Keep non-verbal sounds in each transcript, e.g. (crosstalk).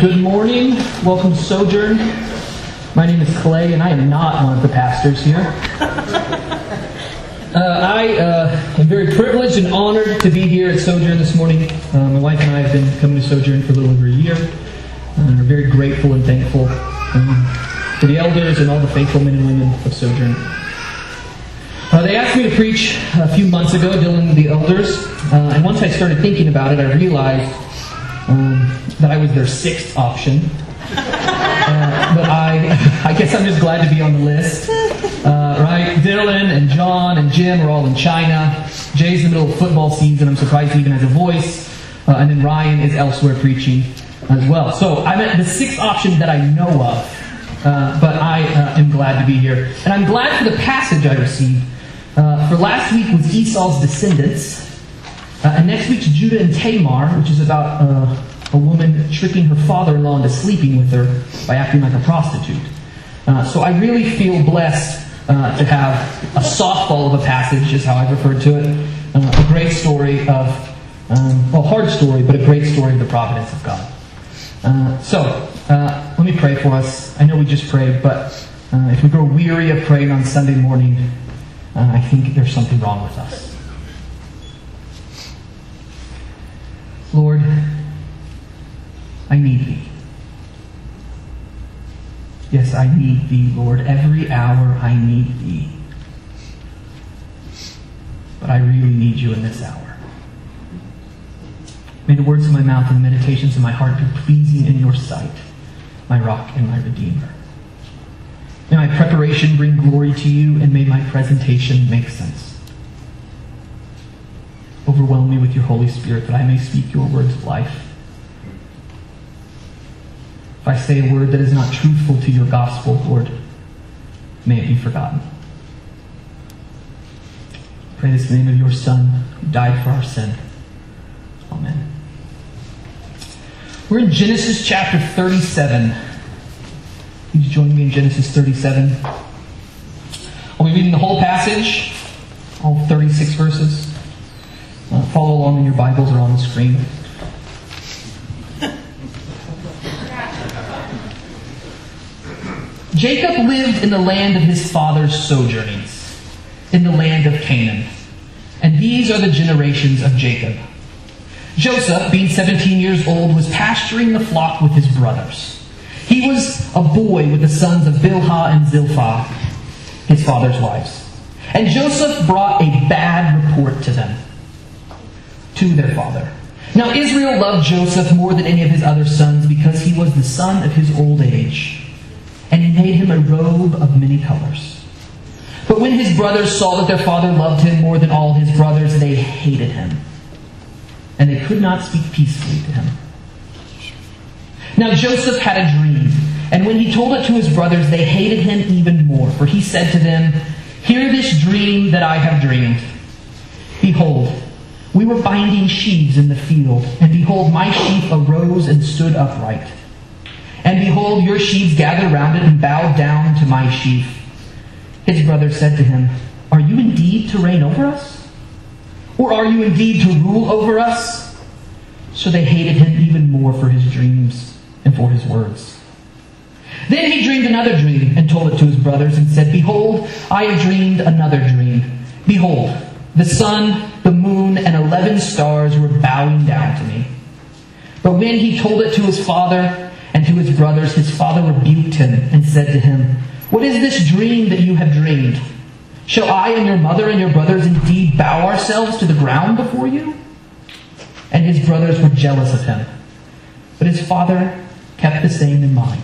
Good morning. Welcome to Sojourn. My name is Clay, and I am not one of the pastors here. (laughs) Uh, I uh, am very privileged and honored to be here at Sojourn this morning. Uh, my wife and I have been coming to Sojourn for a little over a year. And are very grateful and thankful um, to the elders and all the faithful men and women of Sojourn. Uh, they asked me to preach a few months ago, Dylan the elders, uh, and once I started thinking about it, I realized um, that I was their sixth option. Uh, but I, I guess I'm just glad to be on the list. Uh, right? Dylan and John and Jim are all in China. Jay's in the middle of football season. I'm surprised he even has a voice. Uh, and then Ryan is elsewhere preaching as well. So I'm at the sixth option that I know of. Uh, but I uh, am glad to be here. And I'm glad for the passage I received. Uh, for last week was Esau's descendants. Uh, and next week's Judah and Tamar, which is about uh, a woman tricking her father-in-law into sleeping with her by acting like a prostitute. Uh, so I really feel blessed uh, to have a softball of a passage, is how I've referred to it. Uh, a great story of, um, well, hard story, but a great story of the providence of God. Uh, so, let me pray for us. I know we just prayed, but if we grow weary of praying on Sunday morning, I think there's something wrong with us. Lord, I need thee. Yes, I need thee, Lord. Every hour I need thee. But I really need you in this hour. May the words of my mouth and the meditations of my heart be pleasing in your sight, my rock and my redeemer. May my preparation bring glory to you, and may my presentation make sense. Overwhelm me with your Holy Spirit that I may speak your words of life. If I say a word that is not truthful to your gospel, Lord, may it be forgotten. Pray this in the name of your Son, who died for our sin. Amen. We're in Genesis chapter 37. Please join me in Genesis 37. I'll be reading the whole passage, all 36 verses. Follow along in your Bibles or on the screen. Jacob lived in the land of his father's sojournings, in the land of Canaan. And these are the generations of Jacob. Joseph, being 17 years old, was pasturing the flock with his brothers. He was a boy with the sons of Bilhah and Zilpah, his father's wives. And Joseph brought a bad report to them, to their father. Now Israel loved Joseph more than any of his other sons because he was the son of his old age and he made him a robe of many colors. But when his brothers saw that their father loved him more than all his brothers, they hated him. And they could not speak peacefully to him. Now Joseph had a dream, and when he told it to his brothers, they hated him even more. For he said to them, Hear this dream that I have dreamed. Behold, we were binding sheaves in the field, and behold, my sheaf arose and stood upright. And behold, your sheaves gathered round it and bowed down to my sheaf. His brother said to him, Are you indeed to reign over us? Or are you indeed to rule over us? So they hated him even more for his dreams and for his words. Then he dreamed another dream and told it to his brothers and said, Behold, I have dreamed another dream. Behold, the sun, the moon, and eleven stars were bowing down to me. But when he told it to his father, and to his brothers, his father rebuked him and said to him, What is this dream that you have dreamed? Shall I and your mother and your brothers indeed bow ourselves to the ground before you? And his brothers were jealous of him. But his father kept the same in mind.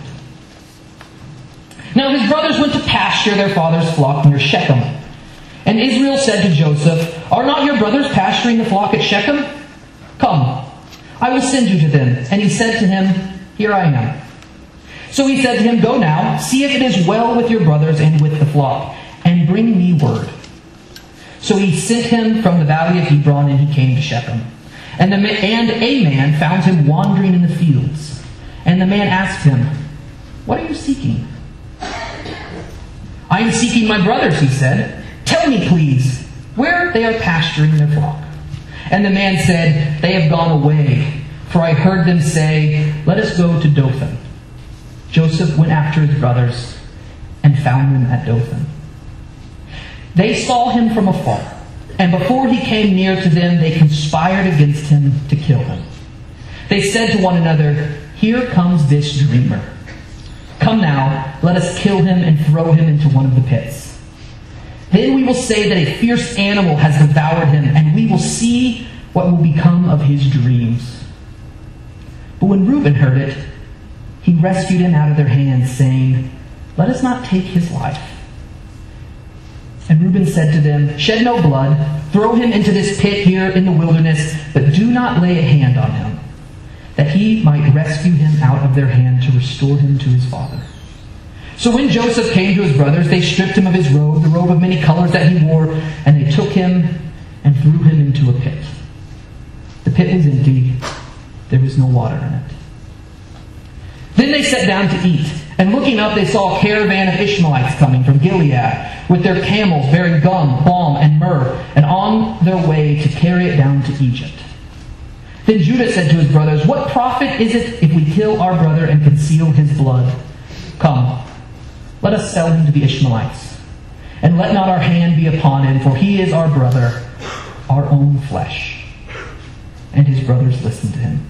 Now his brothers went to pasture their father's flock near Shechem. And Israel said to Joseph, Are not your brothers pasturing the flock at Shechem? Come, I will send you to them. And he said to him, here I am. So he said to him, Go now, see if it is well with your brothers and with the flock, and bring me word. So he sent him from the valley of Hebron, and he came to Shechem. And, the, and a man found him wandering in the fields. And the man asked him, What are you seeking? I am seeking my brothers, he said. Tell me, please, where they are pasturing their flock. And the man said, They have gone away for I heard them say, Let us go to Dothan. Joseph went after his brothers and found them at Dothan. They saw him from afar, and before he came near to them, they conspired against him to kill him. They said to one another, Here comes this dreamer. Come now, let us kill him and throw him into one of the pits. Then we will say that a fierce animal has devoured him, and we will see what will become of his dreams. But when Reuben heard it, he rescued him out of their hands, saying, Let us not take his life. And Reuben said to them, Shed no blood, throw him into this pit here in the wilderness, but do not lay a hand on him, that he might rescue him out of their hand to restore him to his father. So when Joseph came to his brothers, they stripped him of his robe, the robe of many colors that he wore, and they took him and threw him into a pit. The pit was empty, there was no water in it. Then they sat down to eat. And looking up, they saw a caravan of Ishmaelites coming from Gilead with their camels bearing gum, balm, and myrrh, and on their way to carry it down to Egypt. Then Judah said to his brothers, What profit is it if we kill our brother and conceal his blood? Come, let us sell him to the Ishmaelites, and let not our hand be upon him, for he is our brother, our own flesh. And his brothers listened to him.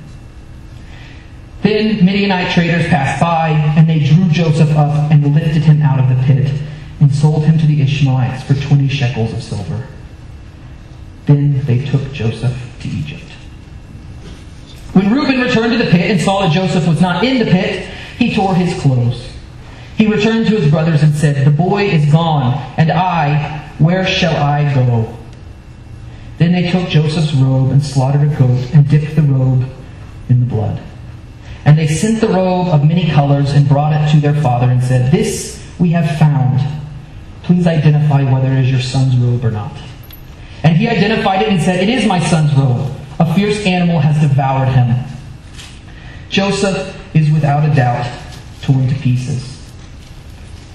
Then Midianite traders passed by, and they drew Joseph up and lifted him out of the pit, and sold him to the Ishmaelites for twenty shekels of silver. Then they took Joseph to Egypt. When Reuben returned to the pit and saw that Joseph was not in the pit, he tore his clothes. He returned to his brothers and said, The boy is gone, and I, where shall I go? Then they took Joseph's robe and slaughtered a goat and dipped the robe in the blood. And they sent the robe of many colors and brought it to their father and said, This we have found. Please identify whether it is your son's robe or not. And he identified it and said, It is my son's robe. A fierce animal has devoured him. Joseph is without a doubt torn to pieces.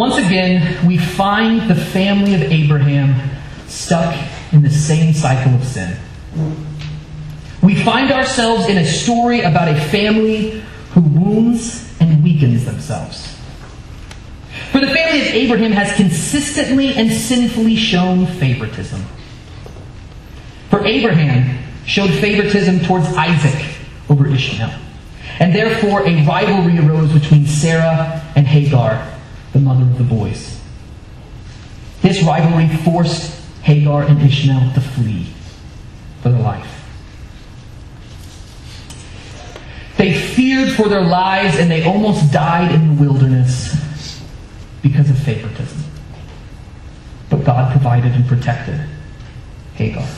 Once again, we find the family of Abraham stuck in the same cycle of sin. We find ourselves in a story about a family who wounds and weakens themselves. For the family of Abraham has consistently and sinfully shown favoritism. For Abraham showed favoritism towards Isaac over Ishmael. And therefore a rivalry arose between Sarah and Hagar, the mother of the boys. This rivalry forced Hagar and Ishmael to flee for their life. They feared for their lives and they almost died in the wilderness because of favoritism. But God provided and protected Hagar.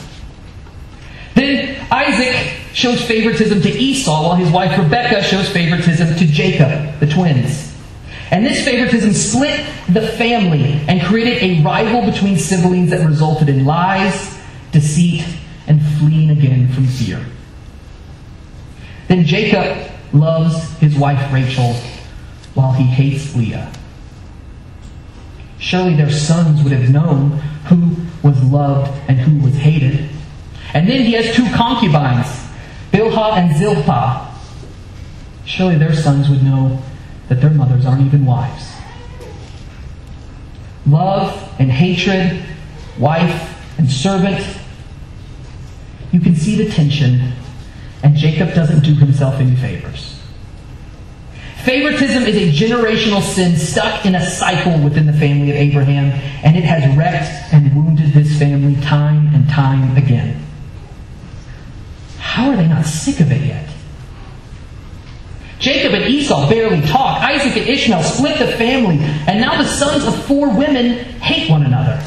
Then Isaac shows favoritism to Esau, while his wife Rebekah shows favoritism to Jacob, the twins. And this favoritism split the family and created a rival between siblings that resulted in lies, deceit, and fleeing again from fear. Then Jacob loves his wife Rachel while he hates Leah. Surely their sons would have known who was loved and who was hated. And then he has two concubines, Bilhah and Zilpah. Surely their sons would know that their mothers aren't even wives. Love and hatred, wife and servant. You can see the tension and Jacob doesn't do himself any favors. Favoritism is a generational sin stuck in a cycle within the family of Abraham, and it has wrecked and wounded this family time and time again. How are they not sick of it yet? Jacob and Esau barely talk. Isaac and Ishmael split the family, and now the sons of four women hate one another.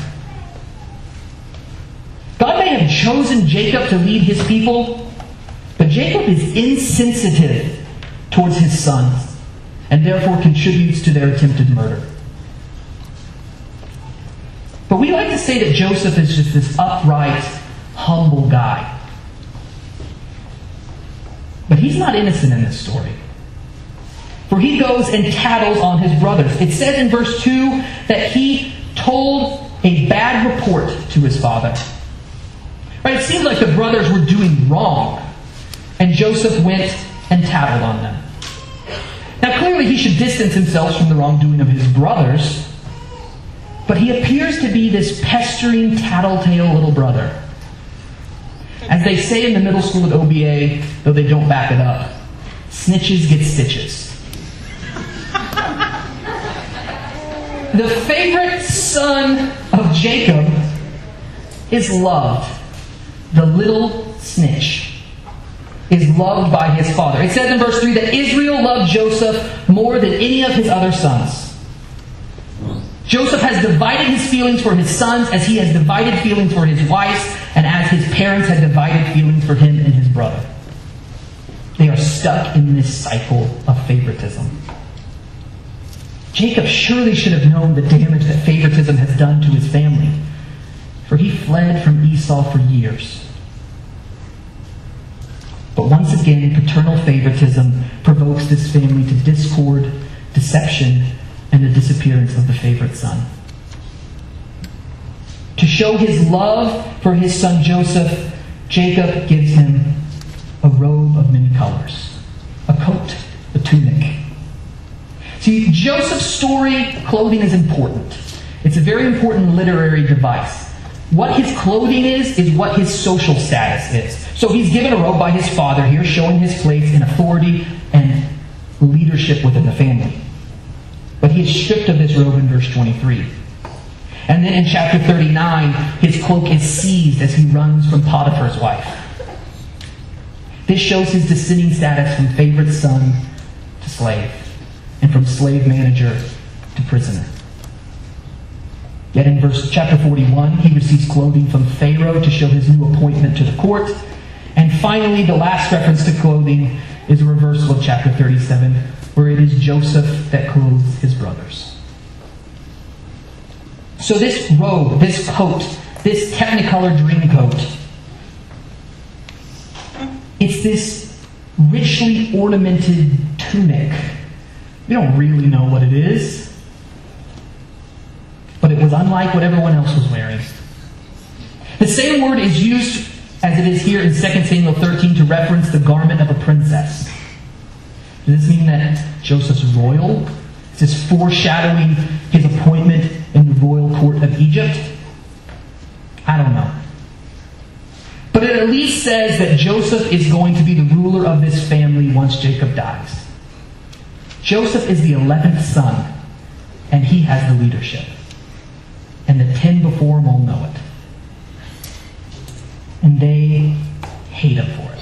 God may have chosen Jacob to lead his people, but Jacob is insensitive towards his sons and therefore contributes to their attempted murder. But we like to say that Joseph is just this upright, humble guy. But he's not innocent in this story. For he goes and tattles on his brothers. It says in verse 2 that he told a bad report to his father. Right? It seems like the brothers were doing wrong. And Joseph went and tattled on them. Now, clearly, he should distance himself from the wrongdoing of his brothers. But he appears to be this pestering, tattletale little brother. As they say in the middle school at OBA, though they don't back it up, snitches get stitches. The favorite son of Jacob is loved. The little snitch is loved by his father. It says in verse 3 that Israel loved Joseph more than any of his other sons. Joseph has divided his feelings for his sons as he has divided feelings for his wife and as his parents had divided feelings for him and his brother. They are stuck in this cycle of favoritism. Jacob surely should have known the damage that favoritism has done to his family, for he fled from Esau for years. But once again, paternal favoritism provokes this family to discord, deception, and the disappearance of the favorite son. To show his love for his son Joseph, Jacob gives him a robe of many colors, a coat. See, Joseph's story, clothing is important. It's a very important literary device. What his clothing is, is what his social status is. So he's given a robe by his father here, showing his place in authority and leadership within the family. But he is stripped of this robe in verse 23. And then in chapter 39, his cloak is seized as he runs from Potiphar's wife. This shows his descending status from favorite son to slave and from slave manager to prisoner. Yet in verse chapter 41, he receives clothing from Pharaoh to show his new appointment to the court. And finally, the last reference to clothing is a reversal of chapter 37, where it is Joseph that clothes his brothers. So this robe, this coat, this technicolor dream coat, it's this richly ornamented tunic we don't really know what it is. But it was unlike what everyone else was wearing. The same word is used as it is here in 2 Samuel 13 to reference the garment of a princess. Does this mean that Joseph's royal? Is this foreshadowing his appointment in the royal court of Egypt? I don't know. But it at least says that Joseph is going to be the ruler of this family once Jacob dies. Joseph is the 11th son, and he has the leadership. And the 10 before him all know it. And they hate him for it.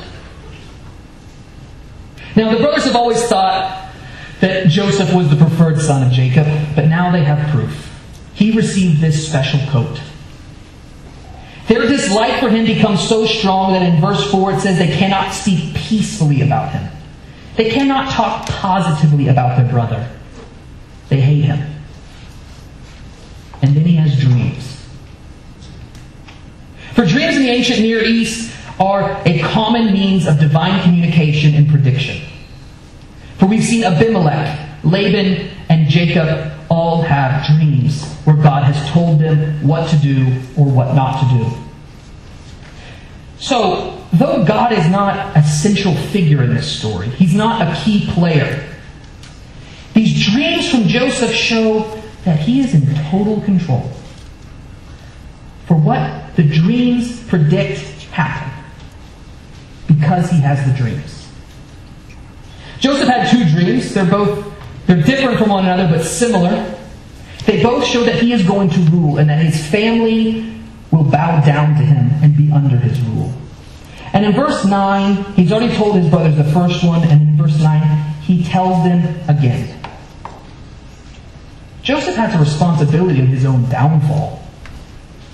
Now, the brothers have always thought that Joseph was the preferred son of Jacob, but now they have proof. He received this special coat. Their dislike for him becomes so strong that in verse 4 it says they cannot speak peacefully about him. They cannot talk positively about their brother. They hate him. And then he has dreams. For dreams in the ancient Near East are a common means of divine communication and prediction. For we've seen Abimelech, Laban, and Jacob all have dreams where God has told them what to do or what not to do. So, though God is not a central figure in this story, he's not a key player. These dreams from Joseph show that he is in total control. For what the dreams predict happen because he has the dreams. Joseph had two dreams. They're both they're different from one another but similar. They both show that he is going to rule and that his family will bow down to him and be under his rule. And in verse 9, he's already told his brothers the first one, and in verse 9, he tells them again. Joseph has a responsibility in his own downfall.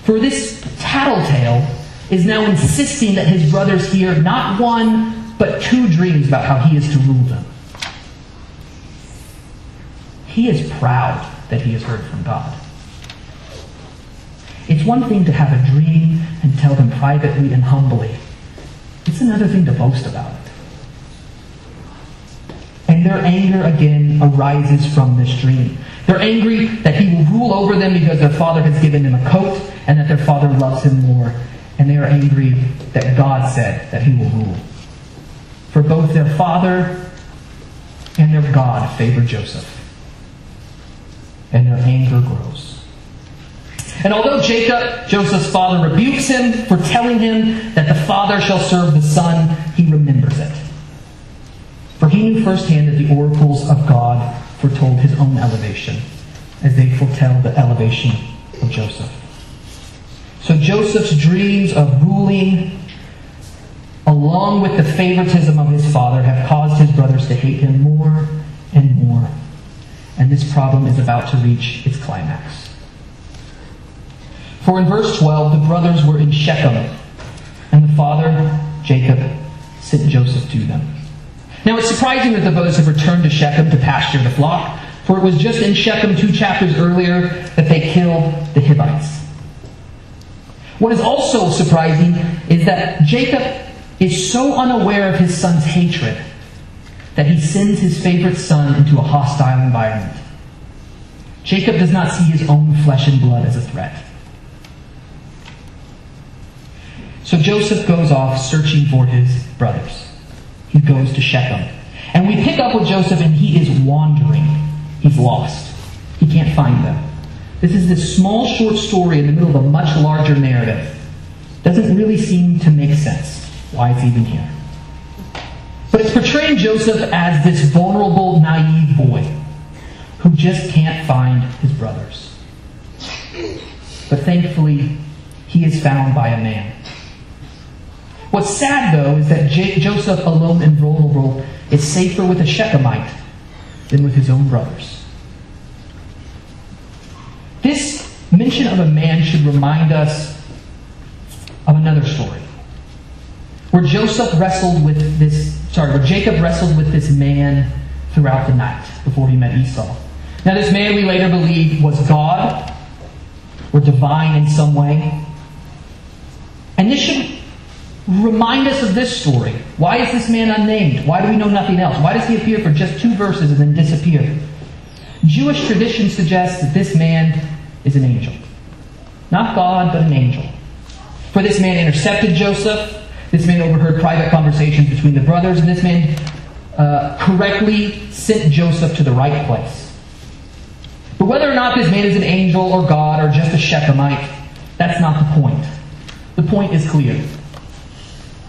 For this tattletale is now insisting that his brothers hear not one, but two dreams about how he is to rule them. He is proud that he has heard from God. It's one thing to have a dream and tell them privately and humbly. Another thing to boast about. And their anger again arises from this dream. They're angry that he will rule over them because their father has given him a coat and that their father loves him more. And they are angry that God said that he will rule. For both their father and their God favor Joseph. And their anger grows. And although Jacob, Joseph's father, rebukes him for telling him that the father shall serve the son, he remembers it. For he knew firsthand that the oracles of God foretold his own elevation, as they foretell the elevation of Joseph. So Joseph's dreams of ruling, along with the favoritism of his father, have caused his brothers to hate him more and more. And this problem is about to reach its climax. For in verse 12, the brothers were in Shechem, and the father, Jacob, sent Joseph to them. Now it's surprising that the brothers have returned to Shechem to pasture the flock, for it was just in Shechem two chapters earlier that they killed the Hivites. What is also surprising is that Jacob is so unaware of his son's hatred that he sends his favorite son into a hostile environment. Jacob does not see his own flesh and blood as a threat. So Joseph goes off searching for his brothers he goes to Shechem. And we pick up with Joseph, and he is wandering. He's lost. He can't find them. This is this small, short story in the middle of a much larger narrative. Doesn't really seem to make sense why it's even here. But it's portraying Joseph as this vulnerable, naive boy who just can't find his brothers. But thankfully, he is found by a man. What's sad, though, is that J- Joseph, alone and vulnerable, is safer with a Shechemite than with his own brothers. This mention of a man should remind us of another story. Where Joseph wrestled with this, sorry, where Jacob wrestled with this man throughout the night before he met Esau. Now, this man we later believe was God or divine in some way. And this should remind us of this story. Why is this man unnamed? Why do we know nothing else? Why does he appear for just two verses and then disappear? Jewish tradition suggests that this man is an angel. Not God, but an angel. For this man intercepted Joseph. This man overheard private conversations between the brothers, and this man uh, correctly sent Joseph to the right place. But whether or not this man is an angel or God or just a Shechemite, that's not the point. The point is clear.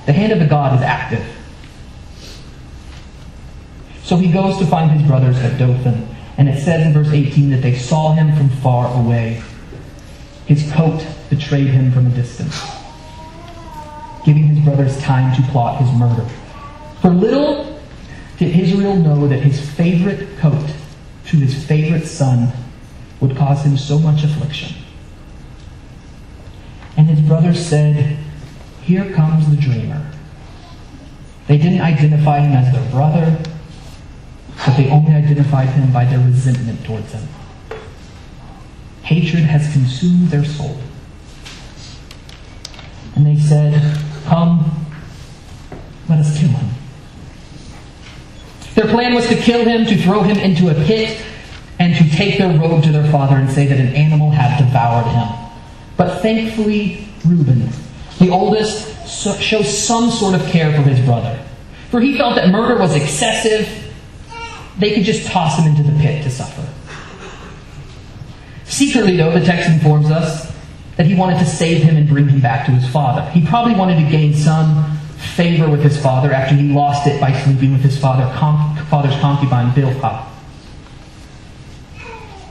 The hand of the God is active. So he goes to find his brothers at Dothan. And it says in verse 18 that they saw him from far away. His coat betrayed him from a distance, giving his brothers time to plot his murder. For little did Israel know that his favorite coat to his favorite son would cause him so much affliction. And his brothers said, here comes the dreamer. They didn't identify him as their brother, but they only identified him by their resentment towards him. Hatred has consumed their soul. And they said, Come, let us kill him. Their plan was to kill him, to throw him into a pit, and to take their robe to their father and say that an animal had devoured him. But thankfully, Reuben the oldest shows some sort of care for his brother. For he felt that murder was excessive. They could just toss him into the pit to suffer. Secretly, though, the text informs us that he wanted to save him and bring him back to his father. He probably wanted to gain some favor with his father after he lost it by sleeping with his father, father's concubine, Bilhah.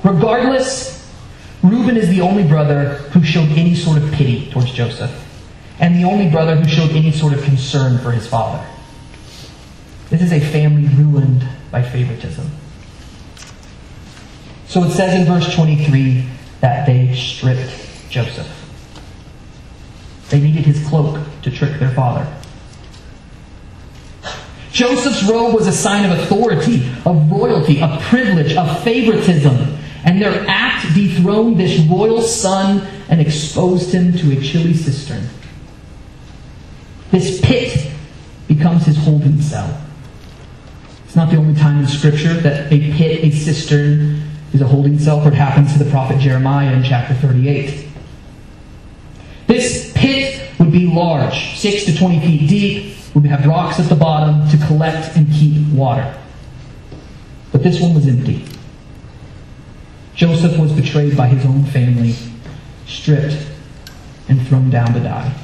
Regardless, Reuben is the only brother who showed any sort of pity towards Joseph and the only brother who showed any sort of concern for his father. This is a family ruined by favoritism. So it says in verse 23 that they stripped Joseph. They needed his cloak to trick their father. Joseph's robe was a sign of authority, of royalty, of privilege, of favoritism. And their act dethroned this royal son and exposed him to a chilly cistern. This pit becomes his holding cell. It's not the only time in Scripture that a pit, a cistern, is a holding cell, for it happens to the prophet Jeremiah in chapter 38. This pit would be large, 6 to 20 feet deep, would have rocks at the bottom to collect and keep water. But this one was empty. Joseph was betrayed by his own family, stripped, and thrown down to die.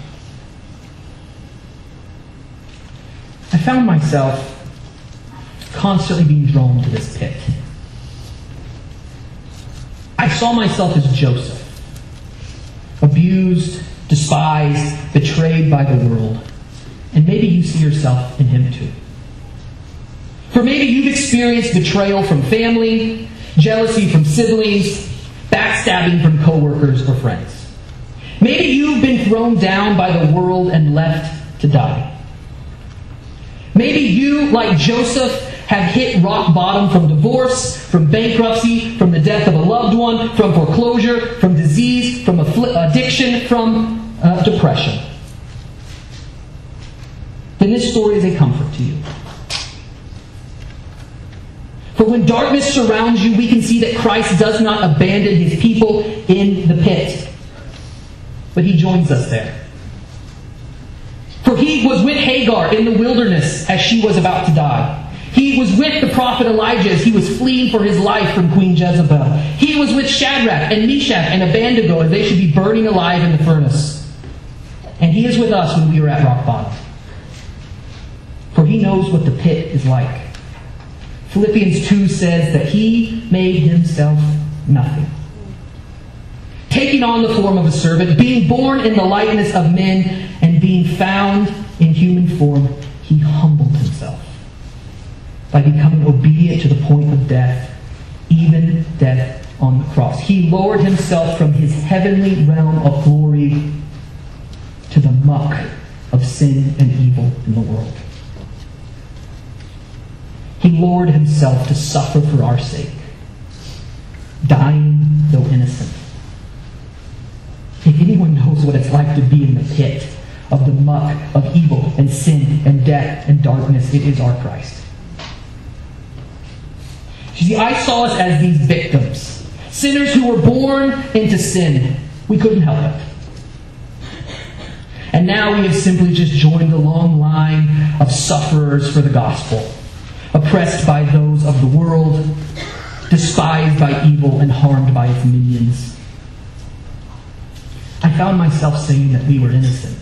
I found myself constantly being drawn to this pit. I saw myself as Joseph, abused, despised, betrayed by the world. And maybe you see yourself in him too. For maybe you've experienced betrayal from family, jealousy from siblings, backstabbing from coworkers or friends. Maybe you've been thrown down by the world and left to die. Maybe you, like Joseph, have hit rock bottom from divorce, from bankruptcy, from the death of a loved one, from foreclosure, from disease, from addiction, from uh, depression then this story is a comfort to you. For when darkness surrounds you, we can see that Christ does not abandon his people in the pit, but he joins us there. For he was with Hagar in the wilderness as she was about to die. He was with the prophet Elijah as he was fleeing for his life from Queen Jezebel. He was with Shadrach and Meshach and Abednego as they should be burning alive in the furnace. And he is with us when we are at rock bottom for he knows what the pit is like. Philippians 2 says that he made himself nothing. Taking on the form of a servant, being born in the likeness of men, being found in human form, he humbled himself by becoming obedient to the point of death, even death on the cross. He lowered himself from his heavenly realm of glory to the muck of sin and evil in the world. He lowered himself to suffer for our sake, dying though innocent. If anyone knows what it's like to be in the pit of the muck of evil and sin and death and darkness, it is our Christ. You see, I saw us as these victims, sinners who were born into sin. We couldn't help it. And now we have simply just joined the long line of sufferers for the gospel oppressed by those of the world, despised by evil, and harmed by its minions. I found myself saying that we were innocent,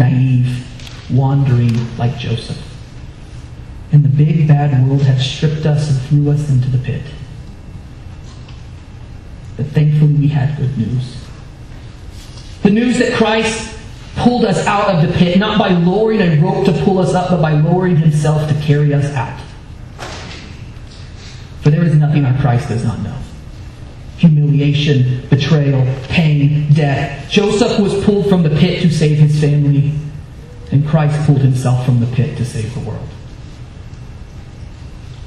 naive, wandering like Joseph. And the big bad world had stripped us and threw us into the pit. But thankfully, we had good news. The news that Christ pulled us out of the pit, not by lowering a rope to pull us up, but by lowering himself to carry us out. For there is nothing our Christ does not know. Humiliation, betrayal, pain, death. Joseph was pulled from the pit to save his family, and Christ pulled himself from the pit to save the world.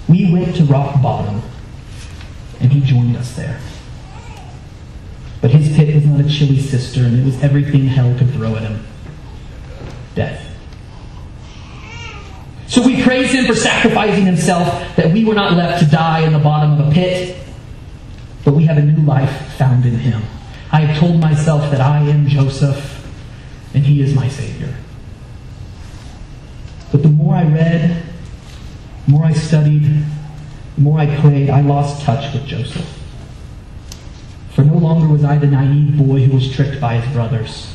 We went to rock bottom, and he joined us there. But his pit was not a chilly cistern. It was everything hell could throw at him. Death. So we praise him for sacrificing himself that we were not left to die in the bottom of a pit, but we have a new life found in him. I have told myself that I am Joseph and he is my Savior. But the more I read, the more I studied, the more I prayed, I lost touch with Joseph. For no longer was I the naive boy who was tricked by his brothers.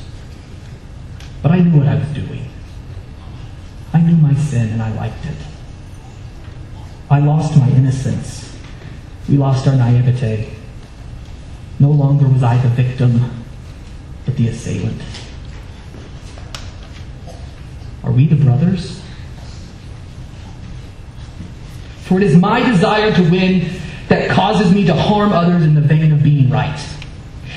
But I knew what I was doing. I knew my sin and I liked it. I lost my innocence. We lost our naivete. No longer was I the victim, but the assailant. Are we the brothers? For it is my desire to win that causes me to harm others in the vein of being right.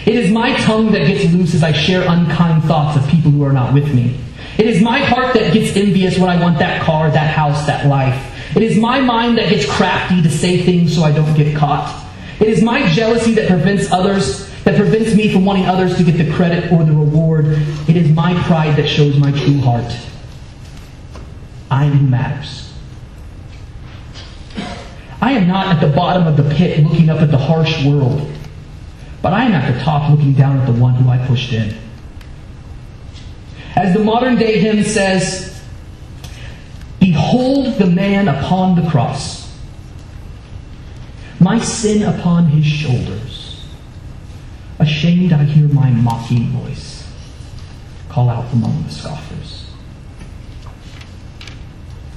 It is my tongue that gets loose as I share unkind thoughts of people who are not with me. It is my heart that gets envious when I want that car, that house, that life. It is my mind that gets crafty to say things so I don't get caught. It is my jealousy that prevents others, that prevents me from wanting others to get the credit or the reward. It is my pride that shows my true heart. I am who matters. I am not at the bottom of the pit looking up at the harsh world, but I am at the top looking down at the one who I pushed in. As the modern day hymn says, Behold the man upon the cross, my sin upon his shoulders. Ashamed, I hear my mocking voice call out among the scoffers.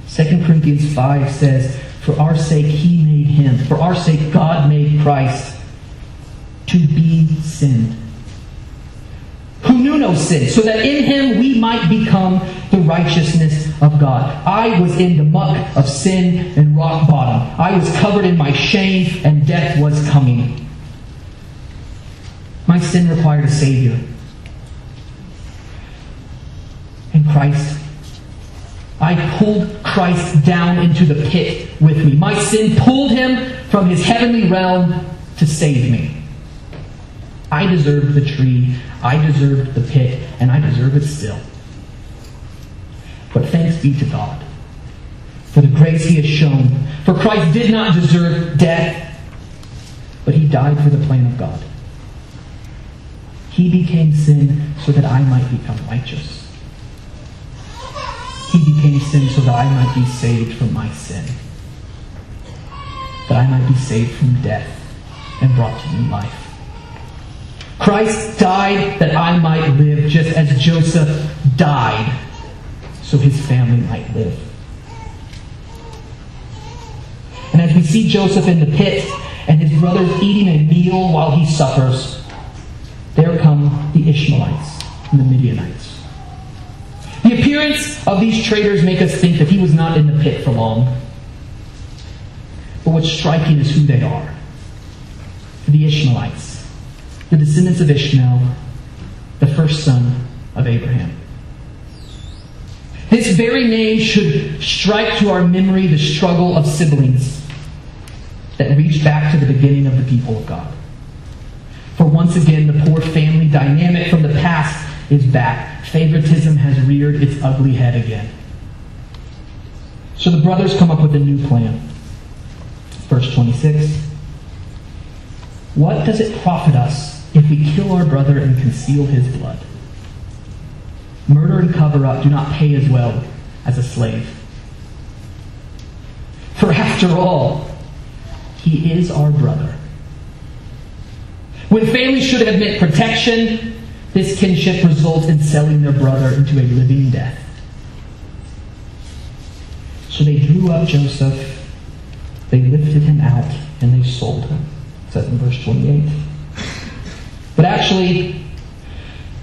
2 Corinthians 5 says, For our sake he made him, for our sake God made Christ to be sin who knew no sin, so that in him we might become the righteousness of God. I was in the muck of sin and rock bottom. I was covered in my shame, and death was coming. My sin required a Savior. And Christ. I pulled Christ down into the pit with me. My sin pulled him from his heavenly realm to save me. I deserved the tree, I deserved the pit, and I deserve it still. But thanks be to God for the grace he has shown. For Christ did not deserve death, but he died for the plan of God. He became sin so that I might become righteous. He became sin so that I might be saved from my sin. That I might be saved from death and brought to new life. Christ died that I might live, just as Joseph died so his family might live. And as we see Joseph in the pit and his brothers eating a meal while he suffers, there come the Ishmaelites and the Midianites. The appearance of these traders make us think that he was not in the pit for long. But what's striking is who they are. The Ishmaelites the descendants of Ishmael, the first son of Abraham. This very name should strike to our memory the struggle of siblings that reach back to the beginning of the people of God. For once again, the poor family dynamic from the past is back. Favoritism has reared its ugly head again. So the brothers come up with a new plan. Verse 26. What does it profit us if we kill our brother and conceal his blood. Murder and cover up do not pay as well as a slave. For after all, he is our brother. When families should have meant protection, this kinship results in selling their brother into a living death. So they drew up Joseph, they lifted him out, and they sold him. It says in verse 28. But actually,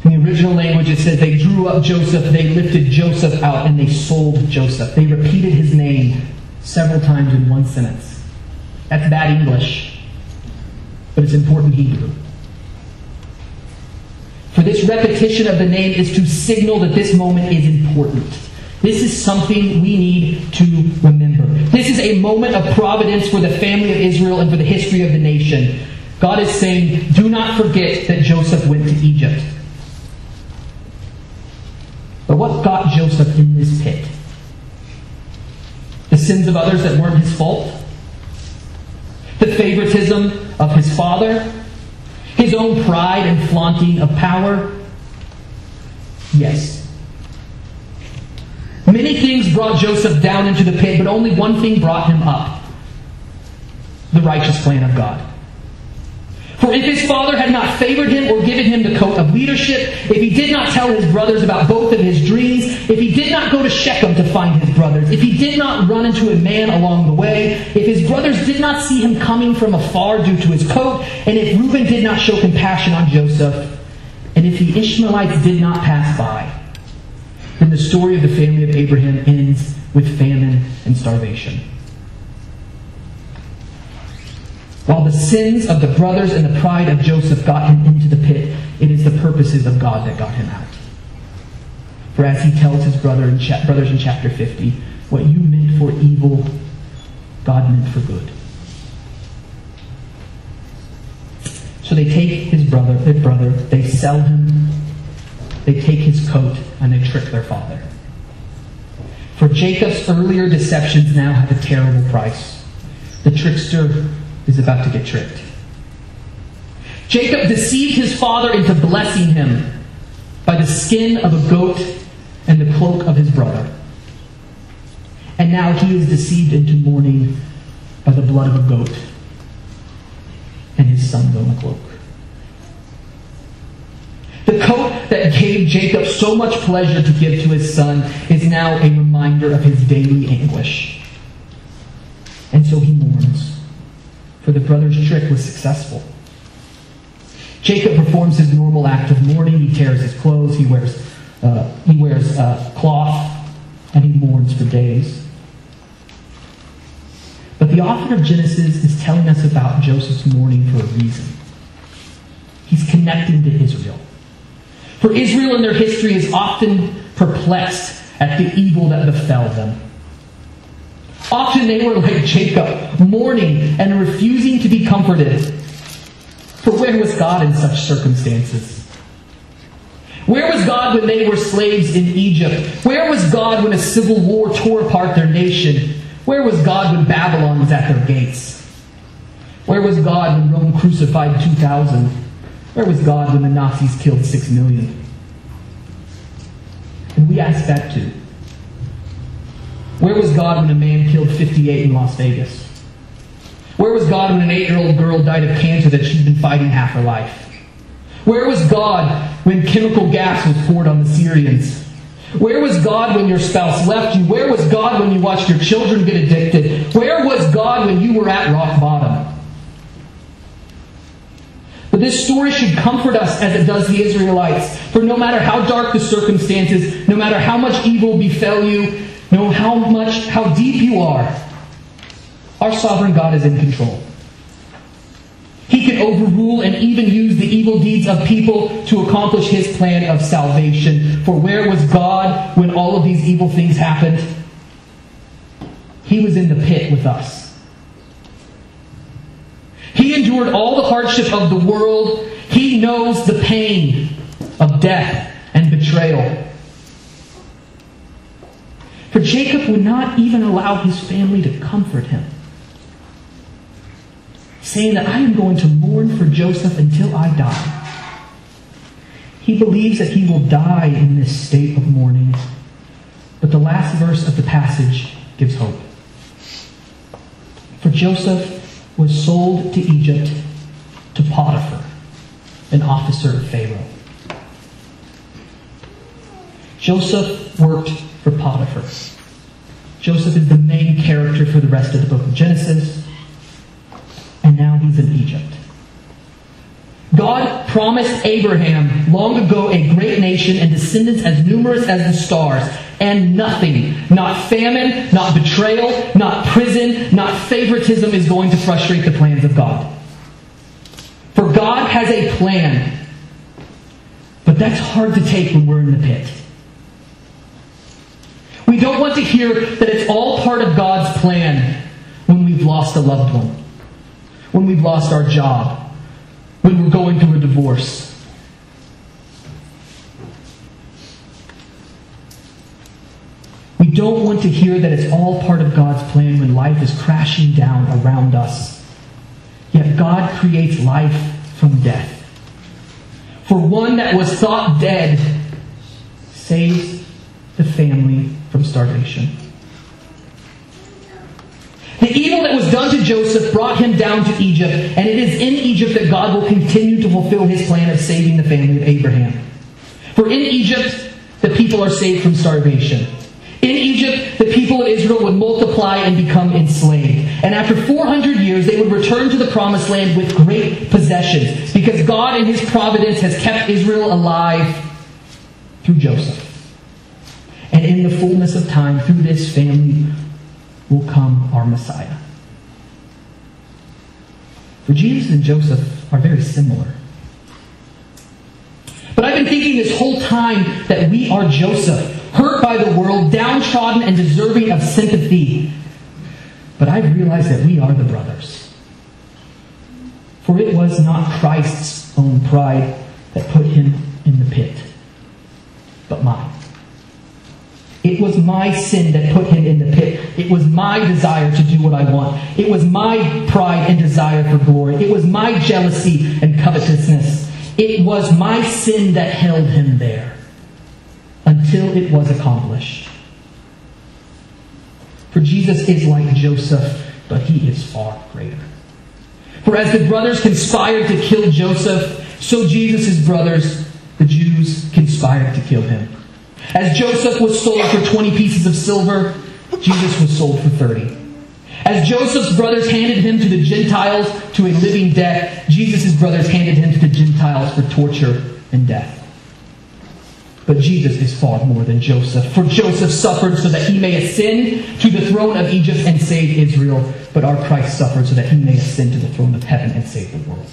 in the original language, it says they drew up Joseph, they lifted Joseph out, and they sold Joseph. They repeated his name several times in one sentence. That's bad English, but it's important Hebrew. For this repetition of the name is to signal that this moment is important. This is something we need to remember. This is a moment of providence for the family of Israel and for the history of the nation. God is saying, do not forget that Joseph went to Egypt. But what got Joseph in this pit? The sins of others that weren't his fault? The favoritism of his father? His own pride and flaunting of power? Yes. Many things brought Joseph down into the pit, but only one thing brought him up the righteous plan of God. For if his father had not favored him or given him the coat of leadership, if he did not tell his brothers about both of his dreams, if he did not go to Shechem to find his brothers, if he did not run into a man along the way, if his brothers did not see him coming from afar due to his coat, and if Reuben did not show compassion on Joseph, and if the Ishmaelites did not pass by, then the story of the family of Abraham ends with famine and starvation. While the sins of the brothers and the pride of Joseph got him into the pit, it is the purposes of God that got him out. For as he tells his brother in cha- brothers in chapter 50, what you meant for evil, God meant for good. So they take his brother, their brother, they sell him, they take his coat, and they trick their father. For Jacob's earlier deceptions now have a terrible price. The trickster is about to get tricked. Jacob deceived his father into blessing him by the skin of a goat and the cloak of his brother. And now he is deceived into mourning by the blood of a goat and his son's own cloak. The coat that gave Jacob so much pleasure to give to his son is now a reminder of his daily anguish. And so he mourns, for the brother's trick was successful. Jacob performs his normal act of mourning. He tears his clothes. He wears, uh, he wears uh, cloth, and he mourns for days. But the author of Genesis is telling us about Joseph's mourning for a reason. He's connecting to Israel. For Israel in their history is often perplexed at the evil that befell them. Often they were like Jacob, mourning and refusing to be comforted. For where was God in such circumstances? Where was God when they were slaves in Egypt? Where was God when a civil war tore apart their nation? Where was God when Babylon was at their gates? Where was God when Rome crucified 2,000? Where was God when the Nazis killed 6 million? And we ask that too. Where was God when a man killed 58 in Las Vegas? Where was God when an eight year old girl died of cancer that she'd been fighting half her life? Where was God when chemical gas was poured on the Syrians? Where was God when your spouse left you? Where was God when you watched your children get addicted? Where was God when you were at rock bottom? But this story should comfort us as it does the Israelites. For no matter how dark the circumstances, no matter how much evil befell you, no how much how deep you are, our sovereign God is in control. He can overrule and even use the evil deeds of people to accomplish his plan of salvation. For where was God when all of these evil things happened? He was in the pit with us. He endured all the hardship of the world. He knows the pain of death and betrayal. For Jacob would not even allow his family to comfort him, saying that I am going to mourn for Joseph until I die. He believes that he will die in this state of mourning, but the last verse of the passage gives hope. For Joseph was sold to Egypt to Potiphar, an officer of Pharaoh. Joseph worked for Potiphar. Joseph is the main character for the rest of the book of Genesis, and now he's in Egypt. God promised Abraham long ago a great nation and descendants as numerous as the stars, and nothing, not famine, not betrayal, not prison, not favoritism is going to frustrate the plans of God. For God has a plan, but that's hard to take when we're in the pit. We don't want to hear that it's all part of God's plan when we've lost a loved one, when we've lost our job, when we're going through a divorce. We don't want to hear that it's all part of God's plan when life is crashing down around us. Yet God creates life from death. For one that was thought dead saves the family starvation. The evil that was done to Joseph brought him down to Egypt, and it is in Egypt that God will continue to fulfill his plan of saving the family of Abraham. For in Egypt, the people are saved from starvation. In Egypt, the people of Israel would multiply and become enslaved. And after 400 years, they would return to the promised land with great possessions because God in his providence has kept Israel alive through Joseph. And in the fullness of time, through this family will come our Messiah. For Jesus and Joseph are very similar. But I've been thinking this whole time that we are Joseph, hurt by the world, downtrodden, and deserving of sympathy. But I've realized that we are the brothers. For it was not Christ's own pride that put him in the pit, but mine. It was my sin that put him in the pit. It was my desire to do what I want. It was my pride and desire for glory. It was my jealousy and covetousness. It was my sin that held him there until it was accomplished. For Jesus is like Joseph, but he is far greater. For as the brothers conspired to kill Joseph, so Jesus' brothers, the Jews, conspired to kill him. As Joseph was sold for 20 pieces of silver, Jesus was sold for 30. As Joseph's brothers handed him to the Gentiles to a living death, Jesus' brothers handed him to the Gentiles for torture and death. But Jesus is far more than Joseph. For Joseph suffered so that he may ascend to the throne of Egypt and save Israel. But our Christ suffered so that he may ascend to the throne of heaven and save the world.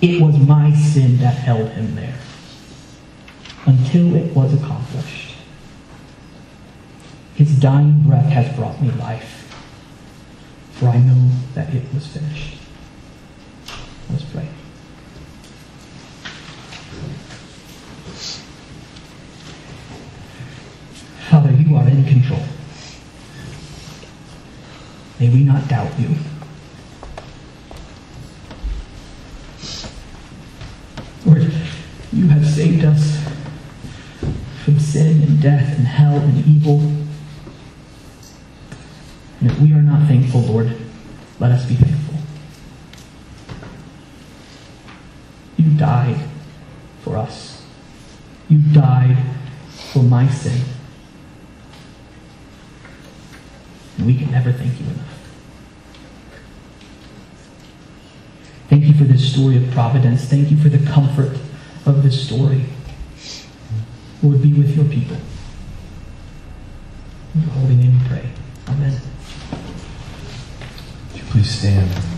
It was my sin that held him there until it was accomplished. His dying breath has brought me life, for I know that it was finished. Let's pray. Father, you are in control. May we not doubt you. Lord, you have saved us from sin and death and hell and evil. And if we are not thankful, Lord, let us be thankful. You died for us. You died for my sin. And we can never thank you enough. Thank you for this story of providence. Thank you for the comfort of this story. Lord, be with your people. In your holy name we pray. Amen. Would you please stand?